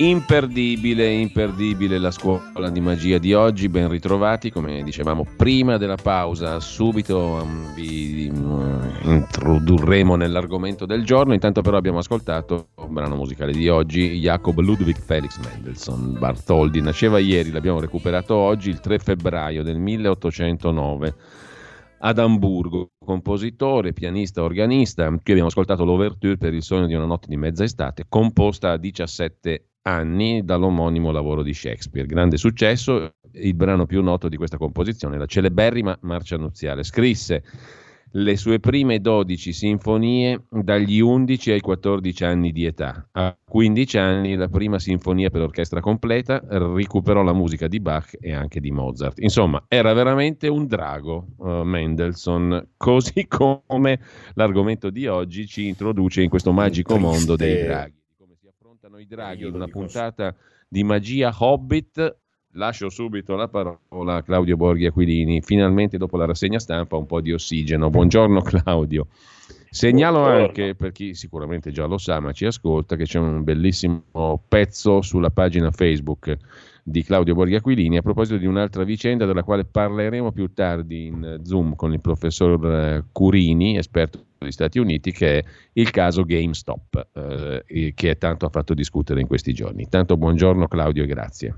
Imperdibile, imperdibile la scuola di magia di oggi, ben ritrovati, come dicevamo prima della pausa, subito um, vi um, introdurremo nell'argomento del giorno, intanto però abbiamo ascoltato un brano musicale di oggi, Jacob Ludwig Felix Mendelssohn. Bartholdi, nasceva ieri, l'abbiamo recuperato oggi, il 3 febbraio del 1809 ad Amburgo, compositore, pianista, organista. Qui abbiamo ascoltato l'Overture per il sogno di una notte di mezza estate, composta a 17 anni dall'omonimo lavoro di Shakespeare. Grande successo, il brano più noto di questa composizione, la celeberrima Marcia Nuziale. Scrisse le sue prime 12 sinfonie dagli 11 ai 14 anni di età. A 15 anni la prima sinfonia per orchestra completa, recuperò la musica di Bach e anche di Mozart. Insomma, era veramente un drago uh, Mendelssohn, così come l'argomento di oggi ci introduce in questo magico mondo dei draghi i draghi in una puntata di magia Hobbit. Lascio subito la parola a Claudio Borghi Aquilini. Finalmente, dopo la rassegna stampa, un po' di ossigeno. Buongiorno, Claudio. Segnalo anche, per chi sicuramente già lo sa, ma ci ascolta, che c'è un bellissimo pezzo sulla pagina Facebook di Claudio Borghi Aquilini a proposito di un'altra vicenda della quale parleremo più tardi in Zoom con il professor eh, Curini, esperto degli Stati Uniti, che è il caso GameStop, eh, che tanto ha fatto discutere in questi giorni. Tanto buongiorno Claudio e grazie.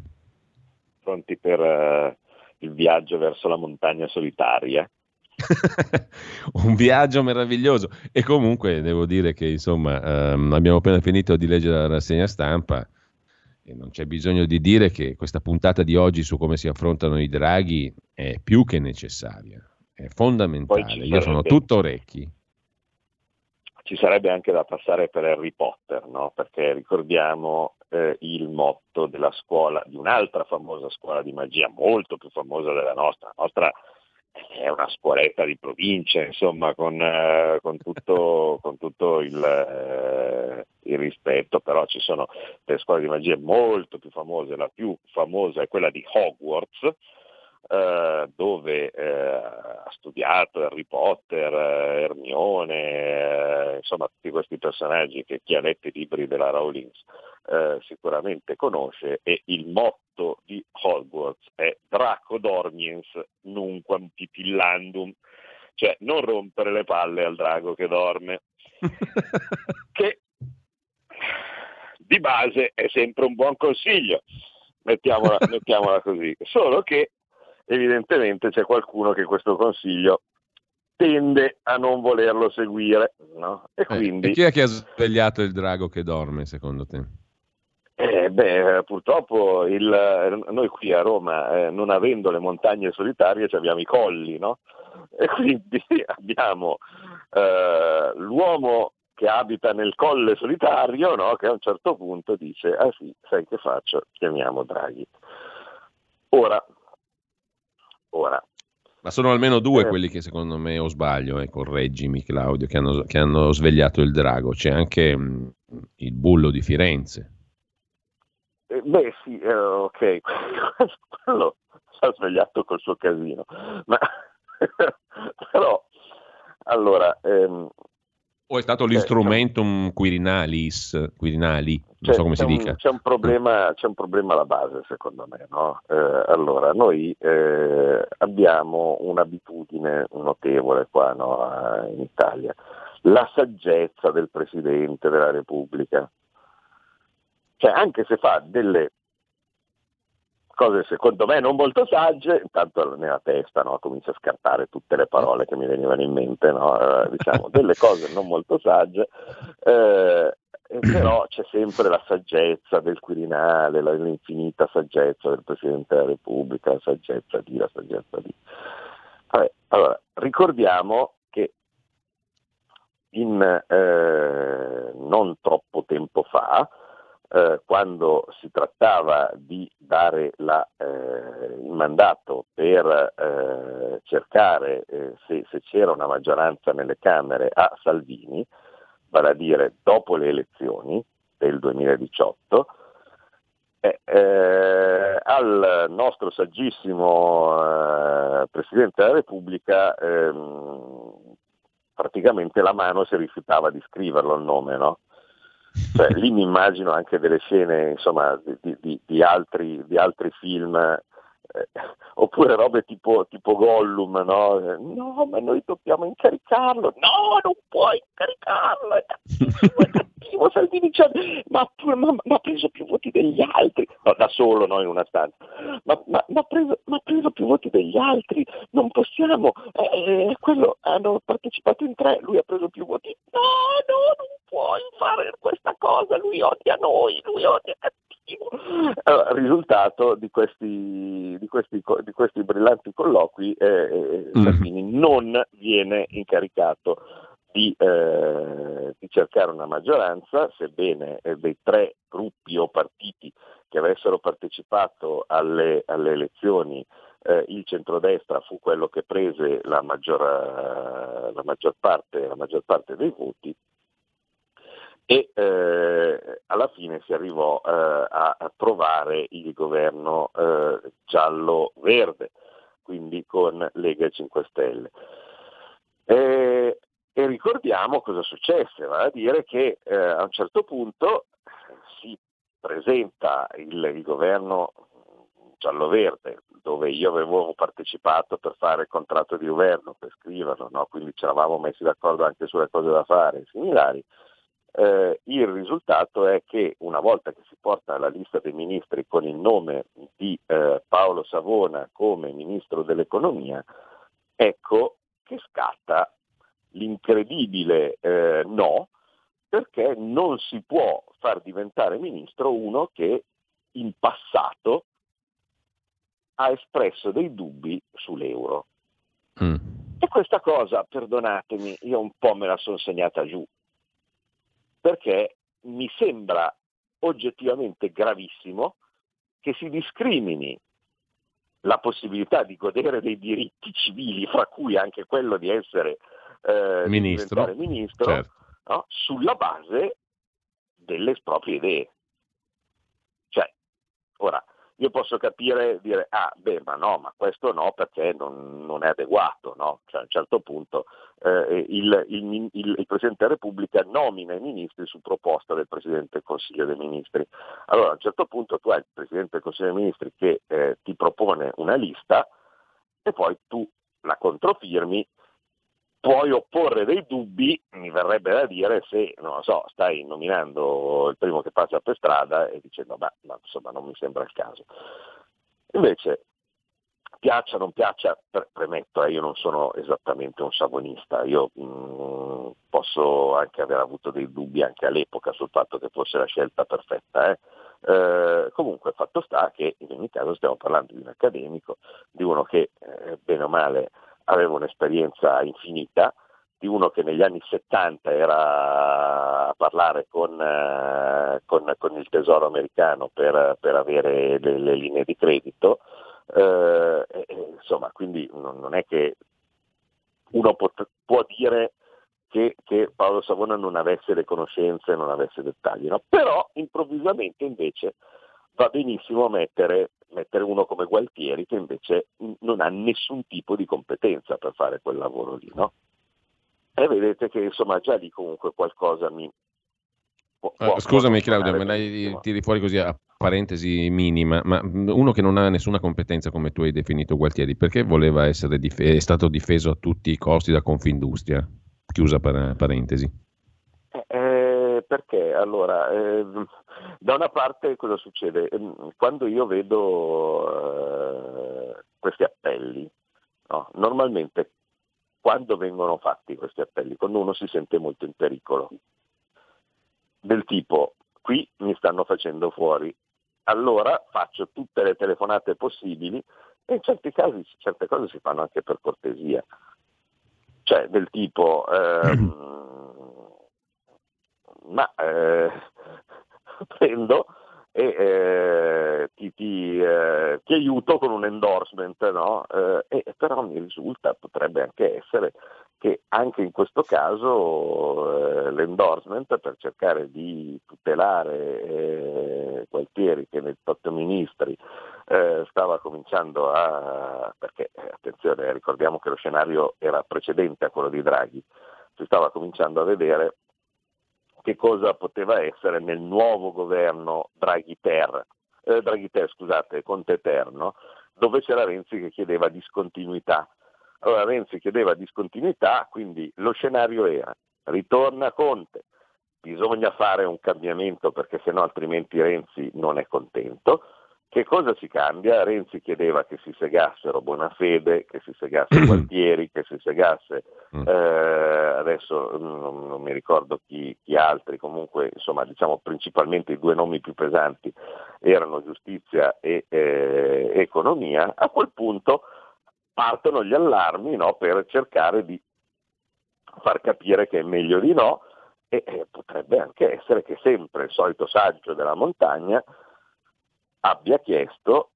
Pronti per uh, il viaggio verso la montagna solitaria? un viaggio meraviglioso e comunque devo dire che insomma ehm, abbiamo appena finito di leggere la rassegna stampa e non c'è bisogno di dire che questa puntata di oggi su come si affrontano i draghi è più che necessaria, è fondamentale. Io sono tutto orecchi. Ci sarebbe anche da passare per Harry Potter, no? perché ricordiamo eh, il motto della scuola, di un'altra famosa scuola di magia, molto più famosa della nostra. La nostra è una scuoletta di provincia, insomma, con, eh, con tutto, con tutto il, eh, il, rispetto, però ci sono delle scuole di magia molto più famose, la più famosa è quella di Hogwarts, eh, dove eh, ha studiato Harry Potter, eh, Hermione, eh, insomma tutti questi personaggi che chi ha letto i libri della Rowling sicuramente conosce e il motto di Hogwarts è Draco Dormiens nunquam titillandum, cioè non rompere le palle al drago che dorme, che di base è sempre un buon consiglio, mettiamola, mettiamola così, solo che evidentemente c'è qualcuno che questo consiglio tende a non volerlo seguire. No? E, quindi... Eh, e chi è che ha svegliato il drago che dorme, secondo te? Eh, beh, purtroppo il, noi qui a Roma, eh, non avendo le montagne solitarie, abbiamo i colli, no? E quindi abbiamo eh, l'uomo che abita nel colle solitario, no? che a un certo punto dice, ah sì, sai che faccio? Chiamiamo Draghi. Ora, Ora, ma sono almeno due eh. quelli che secondo me, o sbaglio, eh, correggimi Claudio, che hanno, che hanno, svegliato il drago. C'è anche mh, mm, il bullo di Firenze. Eh, beh sì, eh, ok, quello si ha svegliato col suo casino. Ma però, allora, ehm, o è stato l'instrumentum eh, Quirinalis, Quirinali, non so come si un, dica. C'è un, problema, c'è un, problema, alla base secondo me. No? Eh, allora, noi eh, abbiamo un'abitudine notevole qua no, in Italia, la saggezza del Presidente della Repubblica. Cioè, anche se fa delle cose secondo me non molto sagge, intanto nella testa no, comincia a scartare tutte le parole che mi venivano in mente, no? eh, diciamo delle cose non molto sagge, eh, però c'è sempre la saggezza del Quirinale, la, l'infinita saggezza del Presidente della Repubblica, la saggezza di, la saggezza di. Vabbè, allora, ricordiamo che in, eh, non troppo tempo fa, eh, quando si trattava di dare la, eh, il mandato per eh, cercare eh, se, se, c'era una maggioranza nelle Camere a Salvini, vale a dire dopo le elezioni del 2000, 2018, eh, eh, al nostro saggissimo Presidente della Repubblica ehm, praticamente la mano si rifiutava di scriverlo il nome, no? Cioè, lì mi immagino anche delle scene insomma, di, di, di, altri, di altri film eh, oppure robe tipo, tipo Gollum, no? No, ma noi dobbiamo incaricarlo. No, non puoi incaricarlo, è. Salvini cioè, ma, ma, ma, ha preso più voti degli altri. No, da solo, no, in una stanza. Ma, ma, ha, preso, preso più voti degli altri. Non possiamo. Eh, eh, quello, hanno partecipato in tre, lui ha preso più voti. No, no, non puoi fare questa cosa. Lui odia noi, lui odia allora, risultato di questi, di, questi, di questi, brillanti colloqui, eh, eh mm. Salvini non viene incaricato di, eh, di, cercare una maggioranza, sebbene eh, dei tre gruppi o partiti che avessero partecipato alle, alle elezioni eh, il centrodestra fu quello che prese la maggior, la maggior, parte, la maggior parte dei voti, e eh, alla fine si arrivò eh, a, a, trovare il governo eh, giallo-verde, quindi con Lega e 5 Stelle. E, e ricordiamo cosa successe, vale a dire che eh, a un certo punto si presenta il, il governo giallo-verde, dove io avevo partecipato per fare il contratto di governo, per scriverlo, no? quindi ci eravamo messi d'accordo anche sulle cose da fare similari eh, il risultato è che una volta che si porta la lista dei ministri con il nome di eh, Paolo Savona come ministro dell'economia, ecco che scatta l'incredibile eh, no, perché non si può far diventare ministro uno che in passato ha espresso dei dubbi sull'euro. Mm. E questa cosa, perdonatemi, io un po' me la sono segnata giù, perché mi sembra oggettivamente gravissimo che si discrimini la possibilità di godere dei diritti civili, fra cui anche quello di essere eh, ministro, di ministro certo. no? sulla base delle proprie idee. Cioè, ora, io posso capire dire, ah beh, ma no, ma questo no perché non, non è adeguato, no? Cioè, a un certo punto eh, il, il, il, il, Presidente della Repubblica nomina i ministri su proposta del Presidente del Consiglio dei Ministri. Allora a un certo punto tu hai il Presidente del Consiglio dei Ministri che eh, ti propone una lista e poi tu la controfirmi puoi opporre dei dubbi, mi verrebbe da dire, se non so, stai nominando il primo che passa per strada e dicendo ma, ma insomma non mi sembra il caso. Invece, piaccia o non piaccia, premetto, eh, io non sono esattamente un savonista, io mh, mm, posso anche aver avuto dei dubbi anche all'epoca sul fatto che fosse la scelta perfetta. Eh. Eh, comunque fatto sta che in ogni caso stiamo parlando di un accademico, di uno che eh, bene o male aveva un'esperienza infinita, di uno che negli anni 70 era a parlare con, eh, con, con il tesoro americano per, per avere le, le, linee di credito, eh, insomma, quindi non, non, è che uno pot- può dire che, che, Paolo Savona non avesse le conoscenze, non avesse dettagli, no? però improvvisamente invece va benissimo mettere, mettere, uno come Gualtieri che invece non ha nessun tipo di competenza per fare quel lavoro lì, no? E vedete che insomma già lì comunque qualcosa mi... Può, uh, scusami Claudio, me l'hai tiri fuori così a parentesi minima, ma uno che non ha nessuna competenza come tu hai definito Gualtieri, perché voleva essere dif- è stato difeso a tutti i costi da Confindustria? Chiusa parentesi. Eh, eh, perché allora, eh, da una parte cosa succede? Ehm, quando io vedo eh, questi appelli, no? normalmente quando vengono fatti questi appelli? Quando uno si sente molto in pericolo, del tipo qui mi stanno facendo fuori, allora faccio tutte le telefonate possibili e in certi casi certe cose si fanno anche per cortesia, cioè del tipo ehm, ma eh, prendo e eh, ti, ti, eh, ti, aiuto con un endorsement, no? Eh, e, però mi risulta, potrebbe anche essere che anche in questo caso eh, l'endorsement per cercare di tutelare eh, Gualtieri che nei otto ministri stava cominciando a, perché attenzione ricordiamo che lo scenario era precedente a quello di Draghi, si stava cominciando a vedere che cosa poteva essere nel nuovo governo Draghi-Ter, eh, Draghi-Ter scusate, Conte-Ter, dove c'era Renzi che chiedeva discontinuità. Allora Renzi chiedeva discontinuità, quindi lo scenario era ritorna Conte, bisogna fare un cambiamento perché sennò altrimenti Renzi non è contento. Che cosa si cambia? Renzi chiedeva che si segassero Bonafede, che si segasse Gualtieri, che si segasse, mm. eh, adesso non, non, mi ricordo chi, chi, altri, comunque insomma diciamo principalmente i due nomi più pesanti erano giustizia e eh, economia. A quel punto partono gli allarmi no, per cercare di far capire che è meglio di no e, e potrebbe anche essere che sempre il solito saggio della montagna abbia chiesto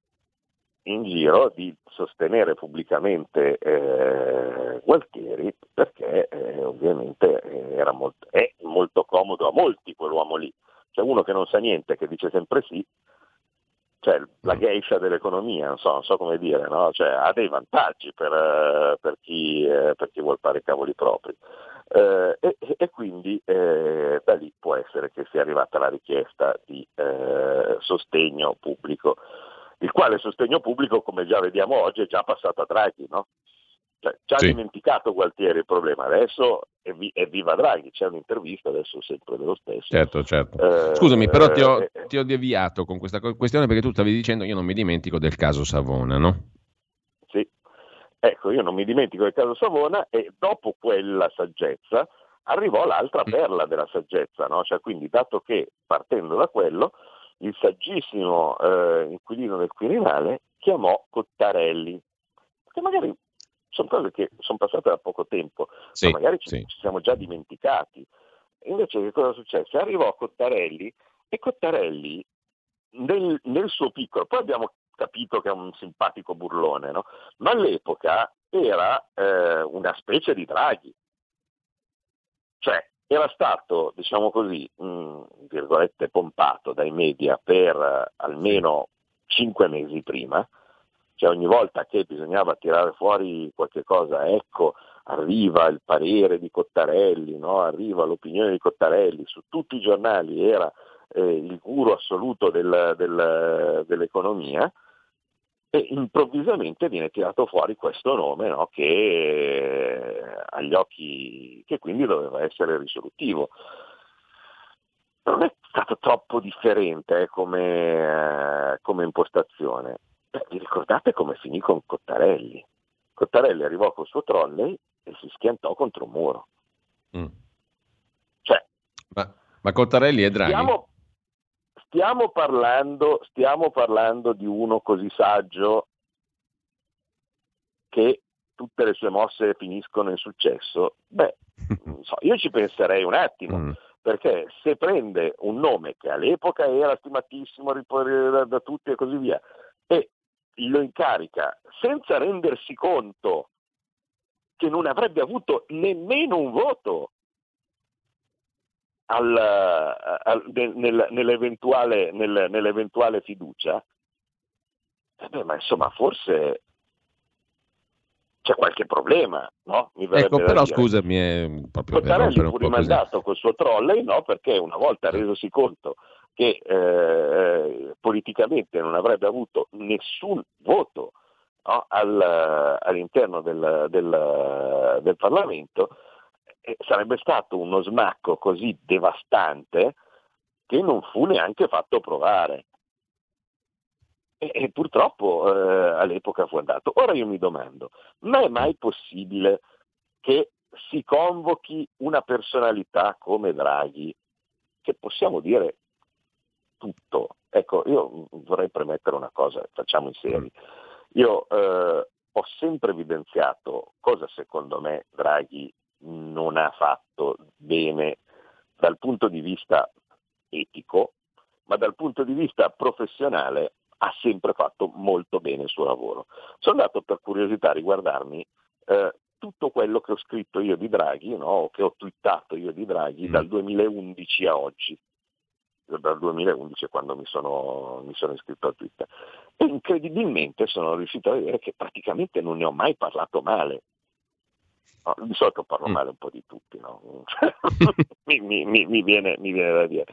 in giro di sostenere pubblicamente eh, Gualtieri perché eh, ovviamente era molto, è molto comodo a molti quell'uomo lì. C'è uno che non sa niente, che dice sempre sì, cioè la mm. geisha dell'economia, non so, non so come dire, no? cioè, ha dei vantaggi per, uh, per, chi, uh, per, chi, vuole fare i cavoli propri. Uh, e, e, quindi da lì può essere che sia arrivata la richiesta di sostegno pubblico, il quale sostegno pubblico, come già vediamo oggi, è già passato a Draghi, no? Cioè, ci ha sì. dimenticato Gualtieri il problema, adesso è, vi- è, viva Draghi, c'è un'intervista adesso sempre dello stesso. Certo, certo. Eh, Scusami, però ti ho, eh, ti ho, deviato con questa questione perché tu stavi dicendo io non mi dimentico del caso Savona, no? Sì, ecco, io non mi dimentico del caso Savona e dopo quella saggezza arrivò l'altra mm. perla della saggezza, no? Cioè, quindi dato che partendo da quello il saggissimo eh, inquilino del Quirinale chiamò Cottarelli, che magari sono cose che sono passate da poco tempo, sì, ma magari ci, sì. ci, siamo già dimenticati. Invece che cosa successe? Arrivò Cottarelli e Cottarelli nel, nel suo piccolo, poi abbiamo capito che è un simpatico burlone, no? ma all'epoca era eh, una specie di Draghi. Cioè, era stato, diciamo così, mh, virgolette, pompato dai media per eh, almeno cinque mesi prima, cioè ogni volta che bisognava tirare fuori qualche cosa, ecco, arriva il parere di Cottarelli, no? arriva l'opinione di Cottarelli, su tutti i giornali era eh, il guru assoluto del, del, dell'economia, e improvvisamente viene tirato fuori questo nome no? che eh, agli occhi, che quindi doveva essere risolutivo. Non è stato troppo differente eh, come, eh, come impostazione. Beh, vi ricordate come finì con Cottarelli? Cottarelli arrivò col suo trolley e si schiantò contro un muro. Mm. Cioè, ma, ma, Cottarelli è Draghi? Stiamo, stiamo, parlando, stiamo parlando di uno così saggio che tutte le sue mosse finiscono in successo? Beh, so, io ci penserei un attimo. Mm perché se prende un nome che all'epoca era stimatissimo da, da tutti e così via, e lo incarica senza rendersi conto che non avrebbe avuto nemmeno un voto al, al, nel, nell'eventuale, nel, nell'eventuale, fiducia, eh beh, ma insomma forse c'è qualche problema, no? ecco, però dire. scusami, è proprio Cottarelli fu rimandato col suo trolley, no? Perché una volta resosi conto che eh, politicamente non avrebbe avuto nessun voto no, al, all'interno del, del, del Parlamento, eh, sarebbe stato uno smacco così devastante che non fu neanche fatto provare. E, e purtroppo eh, all'epoca fu andato. Ora io mi domando, ma è mai possibile che si convochi una personalità come Draghi, che possiamo dire tutto. Ecco, io vorrei premettere una cosa, facciamo in serie. Io eh, ho sempre evidenziato cosa secondo me Draghi non ha fatto bene dal punto di vista etico, ma dal punto di vista professionale ha sempre fatto molto bene il suo lavoro. Sono andato per curiosità a riguardarmi eh, tutto quello che ho scritto io di Draghi, no? che ho twittato io di Draghi mm. dal 2011 a oggi, dal 2011 quando mi sono, mi sono iscritto a Twitter. E incredibilmente sono riuscito a vedere che praticamente non ne ho mai parlato male. No, di solito parlo mm. male un po' di tutti, no? mi, mi, mi, viene, mi, viene, da dire.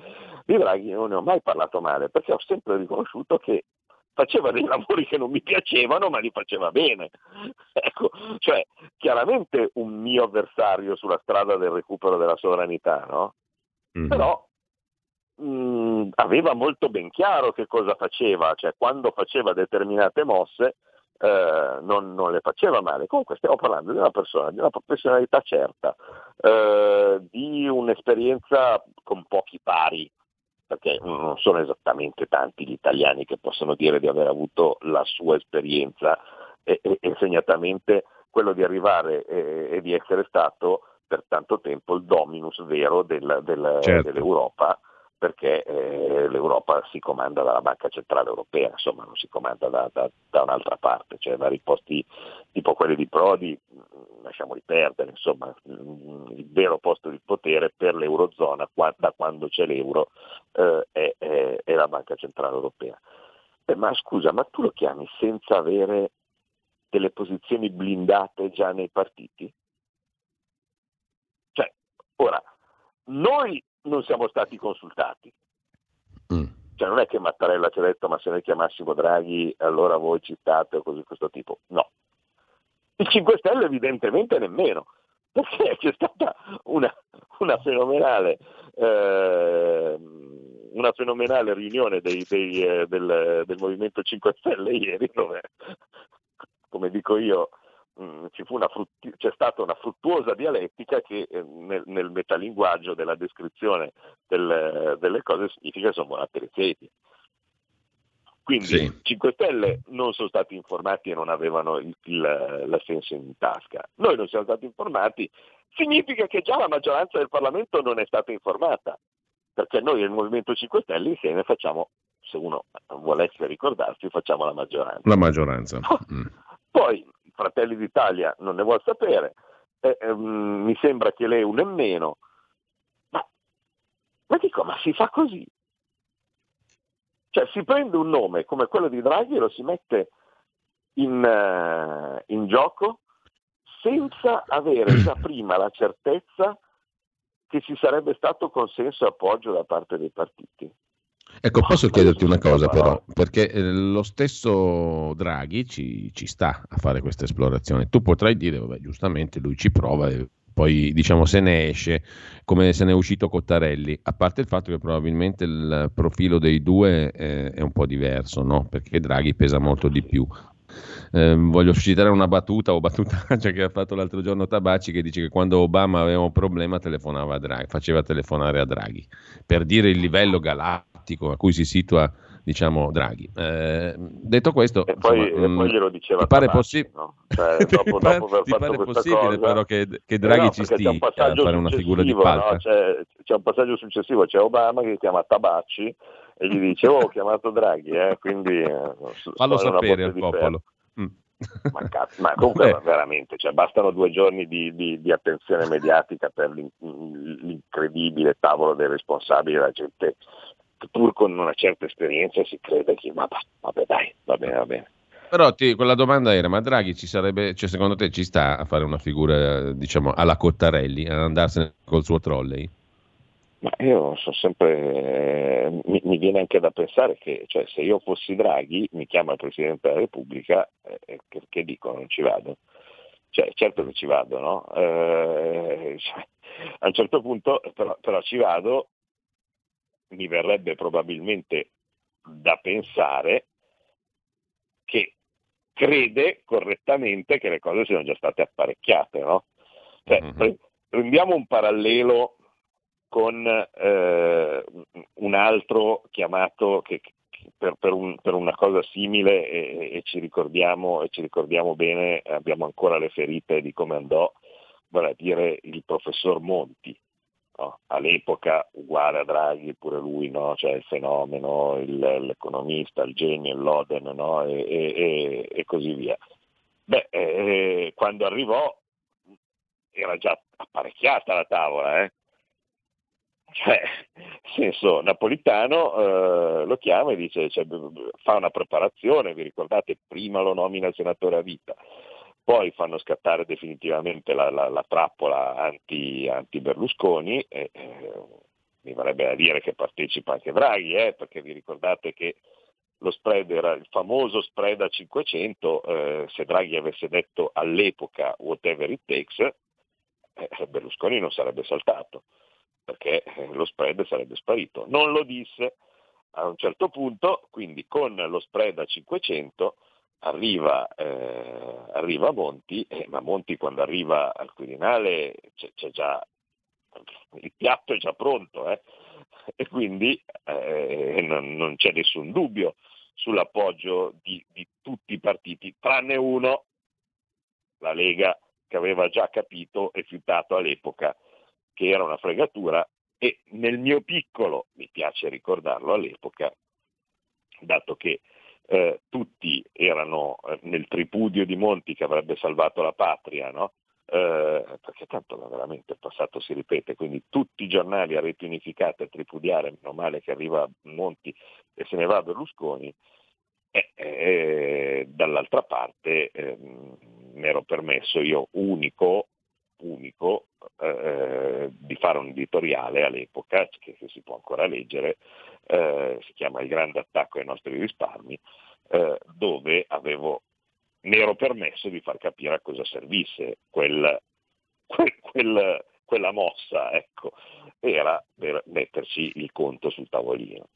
Di Draghi non ne ho mai parlato male perché ho sempre riconosciuto che faceva dei lavori che non mi piacevano, ma li faceva bene. Ecco, cioè, chiaramente un mio avversario sulla strada del recupero della sovranità, no? Mm-hmm. Però mh, mm, aveva molto ben chiaro che cosa faceva, cioè quando faceva determinate mosse eh, non, non, le faceva male. Comunque stiamo parlando di una persona, di una professionalità certa, eh, di un'esperienza con pochi pari, perché non sono esattamente tanti gli italiani che possono dire di aver avuto la sua esperienza e, e, e segnatamente quello di arrivare e, e, di essere stato per tanto tempo il dominus vero del, del, certo. dell'Europa perché eh, l'Europa si comanda dalla Banca Centrale Europea, insomma non si comanda da, da, da un'altra parte, cioè vari posti tipo quelli di Prodi, mm, lasciamoli perdere, insomma mm, il vero posto di potere per l'Eurozona da quando c'è l'euro eh, è, è, è, la Banca Centrale Europea. Eh, ma scusa, ma tu lo chiami senza avere delle posizioni blindate già nei partiti? Cioè, ora, noi non siamo stati consultati. Mm. Cioè non è che Mattarella ci ha detto ma se noi chiamassimo Draghi allora voi citate o così di questo tipo. No. Il 5 Stelle evidentemente nemmeno, perché c'è stata una, una, fenomenale, eh, una fenomenale, riunione dei, dei, eh, del, del Movimento 5 Stelle ieri dove, come dico io, Mm, frutti- c'è stata una fruttuosa dialettica che eh, nel, nel, metalinguaggio della descrizione del, delle cose significa che sono buonapperizeti. Quindi sì. 5 Stelle non sono stati informati e non avevano il, il, l'assenso in tasca. Noi non siamo stati informati, significa che già la maggioranza del Parlamento non è stata informata, perché noi nel Movimento 5 Stelle insieme facciamo, se uno volesse ricordarsi, facciamo la maggioranza. La maggioranza. Mm. Poi Fratelli d'Italia non ne vuol sapere, eh, eh, mi sembra che lei un nemmeno. Ma, ma dico, ma si fa così? Cioè si prende un nome come quello di Draghi e lo si mette in, uh, in gioco senza avere già prima la certezza che ci sarebbe stato consenso e appoggio da parte dei partiti. Ecco, posso chiederti una cosa però, perché eh, lo stesso Draghi ci, ci, sta a fare questa esplorazione. Tu potrai dire, vabbè, giustamente lui ci prova e poi diciamo se ne esce come se ne è uscito Cottarelli, a parte il fatto che probabilmente il profilo dei due è, è un po' diverso, no? perché Draghi pesa molto di più. Eh, voglio citare una battuta o battuta cioè, che ha fatto l'altro giorno Tabacci che dice che quando Obama aveva un problema telefonava a Draghi, faceva telefonare a Draghi per dire il livello galattico a cui si situa diciamo Draghi. Eh, detto questo, e poi, insomma, e poi mm, glielo diceva ti pare, possi- no? cioè, dopo, dopo ti pare possibile cosa, però che, che Draghi eh no, ci stia a fare una figura di palca? No? C'è, c'è, un passaggio successivo, c'è Obama che chiama Tabacci e gli dice oh ho chiamato Draghi, eh, quindi eh, fallo sapere al popolo. Mm. Ma, cazzo, ma comunque Beh. veramente, cioè, bastano due giorni di, di, di, attenzione mediatica per l'incredibile tavolo dei responsabili, la gente pur con una certa esperienza si crede che ma vabbè dai, va bene, va bene. Però ti, quella domanda era, ma Draghi ci sarebbe, cioè secondo te ci sta a fare una figura, diciamo, alla Cottarelli, ad andarsene col suo trolley? Ma io sono sempre, eh, mi, mi, viene anche da pensare che cioè, se io fossi Draghi mi chiama il Presidente della Repubblica eh, che, che, dico non ci vado. Cioè, certo che ci vado, no? Eh, cioè, a un certo punto però, però ci vado, mi verrebbe probabilmente da pensare che crede correttamente che le cose siano già state apparecchiate, no? Cioè, mm-hmm. Prendiamo un parallelo con eh, un altro chiamato che, per, per, un, per, una cosa simile e, e, ci ricordiamo, e, ci ricordiamo, bene, abbiamo ancora le ferite di come andò, vale a dire il professor Monti, no? all'epoca uguale a Draghi pure lui, no? cioè il fenomeno, il, l'economista, il genio, Loden no? e, e, così via. Beh, eh, quando arrivò era già apparecchiata la tavola, eh? Cioè, senso, Napolitano eh, lo chiama e dice, cioè, fa una preparazione, vi ricordate, prima lo nomina senatore a vita, poi fanno scattare definitivamente la, la, la trappola anti, Berlusconi e eh, mi vorrebbe da dire che partecipa anche Draghi, eh, perché vi ricordate che lo spread era il famoso spread a 500, eh, se Draghi avesse detto all'epoca whatever it takes, eh, Berlusconi non sarebbe saltato, perché eh, lo spread sarebbe sparito. Non lo disse a un certo punto, quindi con lo spread a 500 arriva, eh, arriva Monti, eh, ma Monti quando arriva al Quirinale c'è, c'è già, il piatto è già pronto, eh? e quindi eh, non, non, c'è nessun dubbio sull'appoggio di, di tutti i partiti, tranne uno, la Lega, che aveva già capito e fiutato all'epoca che era una fregatura e nel mio piccolo, mi piace ricordarlo all'epoca, dato che eh, tutti erano eh, nel tripudio di Monti che avrebbe salvato la patria, no? eh, perché tanto veramente il passato si ripete, quindi tutti i giornali a rete unificata a tripudiare, meno male che arriva Monti e se ne va Berlusconi, e, e dall'altra parte eh, mi ero permesso io unico, unico eh, di fare un editoriale all'epoca, che, che si può ancora leggere, eh, si chiama Il grande attacco ai nostri risparmi, eh, dove avevo, mi ero permesso di far capire a cosa servisse quel, quel, quel, quella mossa, ecco, era per metterci il conto sul tavolino.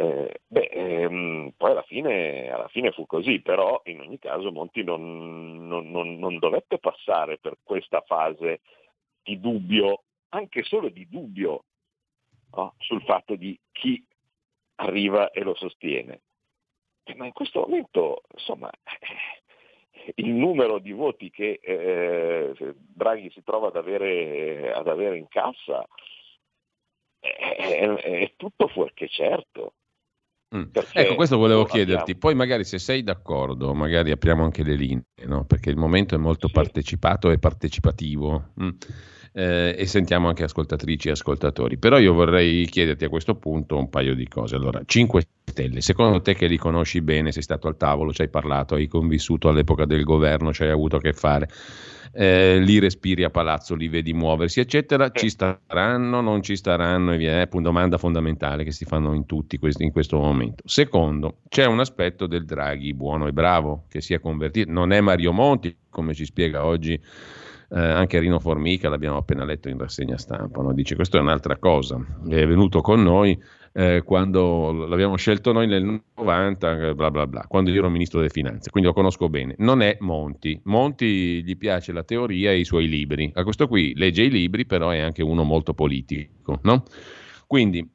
Eh, beh, ehm, poi alla fine, alla fine, fu così, però in ogni caso Monti non, non, non, non, dovette passare per questa fase di dubbio, anche solo di dubbio, no? sul fatto di chi arriva e lo sostiene. Eh, ma in questo momento, insomma, eh, il numero di voti che eh, Draghi si trova ad avere, ad avere in cassa è, è, è tutto fuorché certo. Mm. Ecco, questo volevo chiederti. Poi magari se sei d'accordo, magari apriamo anche le linee, no? perché il momento è molto sì. partecipato e partecipativo. Mm. Eh, e sentiamo anche ascoltatrici e ascoltatori. Però io vorrei chiederti a questo punto un paio di cose. Allora, 5 Stelle, secondo te che li conosci bene, sei stato al tavolo, ci hai parlato, hai convissuto all'epoca del governo, ci hai avuto a che fare eh, li respiri a palazzo, li vedi muoversi, eccetera, ci staranno, non ci staranno e via, è una domanda fondamentale che si fanno in tutti questi, in questo momento. Secondo, c'è un aspetto del Draghi buono e bravo che si è convertito, non è Mario Monti, come ci spiega oggi eh, anche Rino Formica, l'abbiamo appena letto in rassegna stampa, no? dice questo è un'altra cosa, è venuto con noi eh, quando l'abbiamo scelto noi nel 90, eh, bla bla bla, quando io ero ministro delle finanze, quindi lo conosco bene. Non è Monti. Monti gli piace la teoria e i suoi libri. A questo qui legge i libri, però è anche uno molto politico, no? Quindi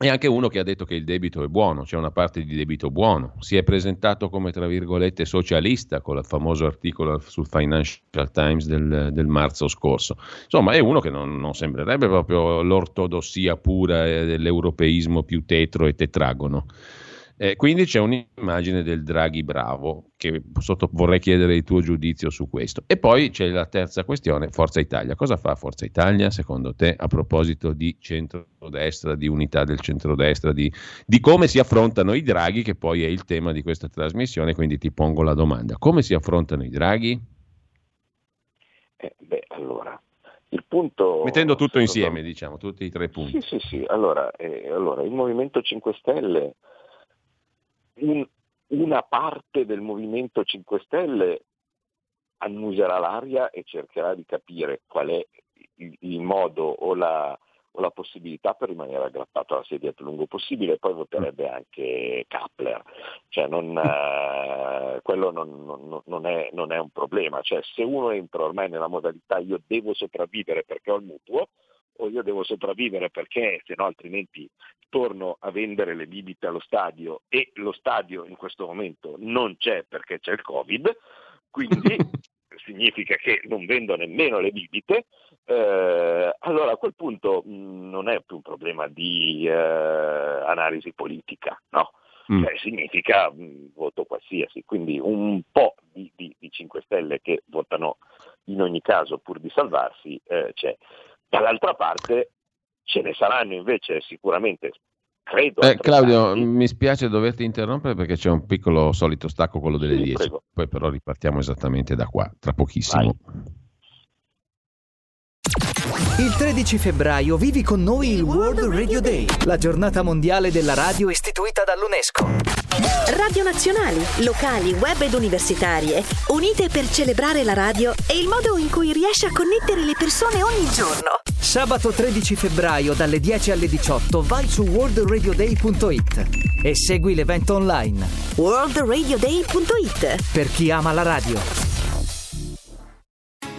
è anche uno che ha detto che il debito è buono, c'è una parte di debito buono. Si è presentato come, tra virgolette, socialista con il famoso articolo sul Financial Times del, del marzo scorso. Insomma, è uno che non, non sembrerebbe proprio l'ortodossia pura dell'europeismo più tetro e tetragono. Eh, quindi c'è un'immagine del Draghi bravo, che sotto, vorrei chiedere il tuo giudizio su questo. E poi c'è la terza questione, Forza Italia. Cosa fa Forza Italia secondo te a proposito di centrodestra, di unità del centrodestra, di, di come si affrontano i Draghi, che poi è il tema di questa trasmissione, quindi ti pongo la domanda. Come si affrontano i Draghi? Eh, beh, allora, il punto... Mettendo tutto insieme, diciamo, tutti i tre punti. Sì, sì, sì. Allora, eh, allora il Movimento 5 Stelle un, una parte del Movimento 5 Stelle annuserà l'aria e cercherà di capire qual è il, il modo o la, o la, possibilità per rimanere aggrappato alla sedia più lungo possibile e poi voterebbe anche Kappler. Cioè non, eh, quello non, non, non, è, non, è, un problema. Cioè, se uno entra ormai nella modalità io devo sopravvivere perché ho il mutuo, o io devo sopravvivere perché se no altrimenti torno a vendere le bibite allo stadio e lo stadio in questo momento non c'è perché c'è il Covid, quindi significa che non vendo nemmeno le bibite, eh, allora a quel punto mh, mm, non è più un problema di eh, analisi politica, no? Mm. Cioè, significa mh, mm, voto qualsiasi, quindi un po' di, di, di 5 Stelle che votano in ogni caso pur di salvarsi eh, c'è. Dall'altra parte ce ne saranno invece sicuramente credo. Eh, Claudio, mi spiace doverti interrompere perché c'è un piccolo solito stacco, quello delle sì, 10. Prego. Poi però ripartiamo esattamente da qua, tra pochissimo. Vai. Il 13 febbraio vivi con noi il World Radio Day, la giornata mondiale della radio istituita dall'UNESCO. Radio nazionali, locali, web ed universitarie, unite per celebrare la radio e il modo in cui riesce a connettere le persone ogni giorno. Sabato 13 febbraio dalle 10 alle 18 vai su worldradioday.it e segui l'evento online. worldradioday.it Per chi ama la radio.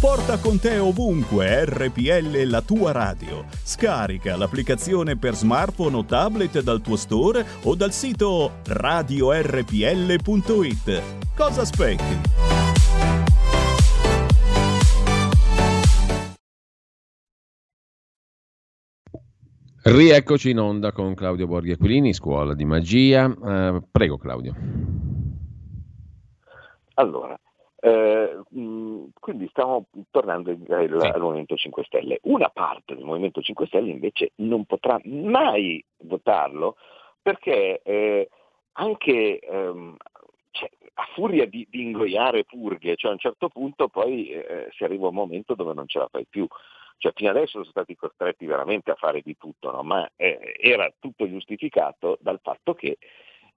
Porta con te ovunque RPL la tua radio. Scarica l'applicazione per smartphone o tablet dal tuo store o dal sito radiorpl.it. Cosa aspetti? Rieccoci in onda con Claudio Borghi Aquilini, Scuola di Magia. Uh, prego Claudio. Allora, eh, quindi stiamo tornando al, al, Movimento 5 Stelle. Una parte del Movimento 5 Stelle invece non potrà mai votarlo perché eh, anche ehm, cioè, a furia di, di, ingoiare purghe, cioè a un certo punto poi eh, si arriva a un momento dove non ce la fai più. Cioè, fino adesso sono stati costretti veramente a fare di tutto, no? ma eh, era tutto giustificato dal fatto che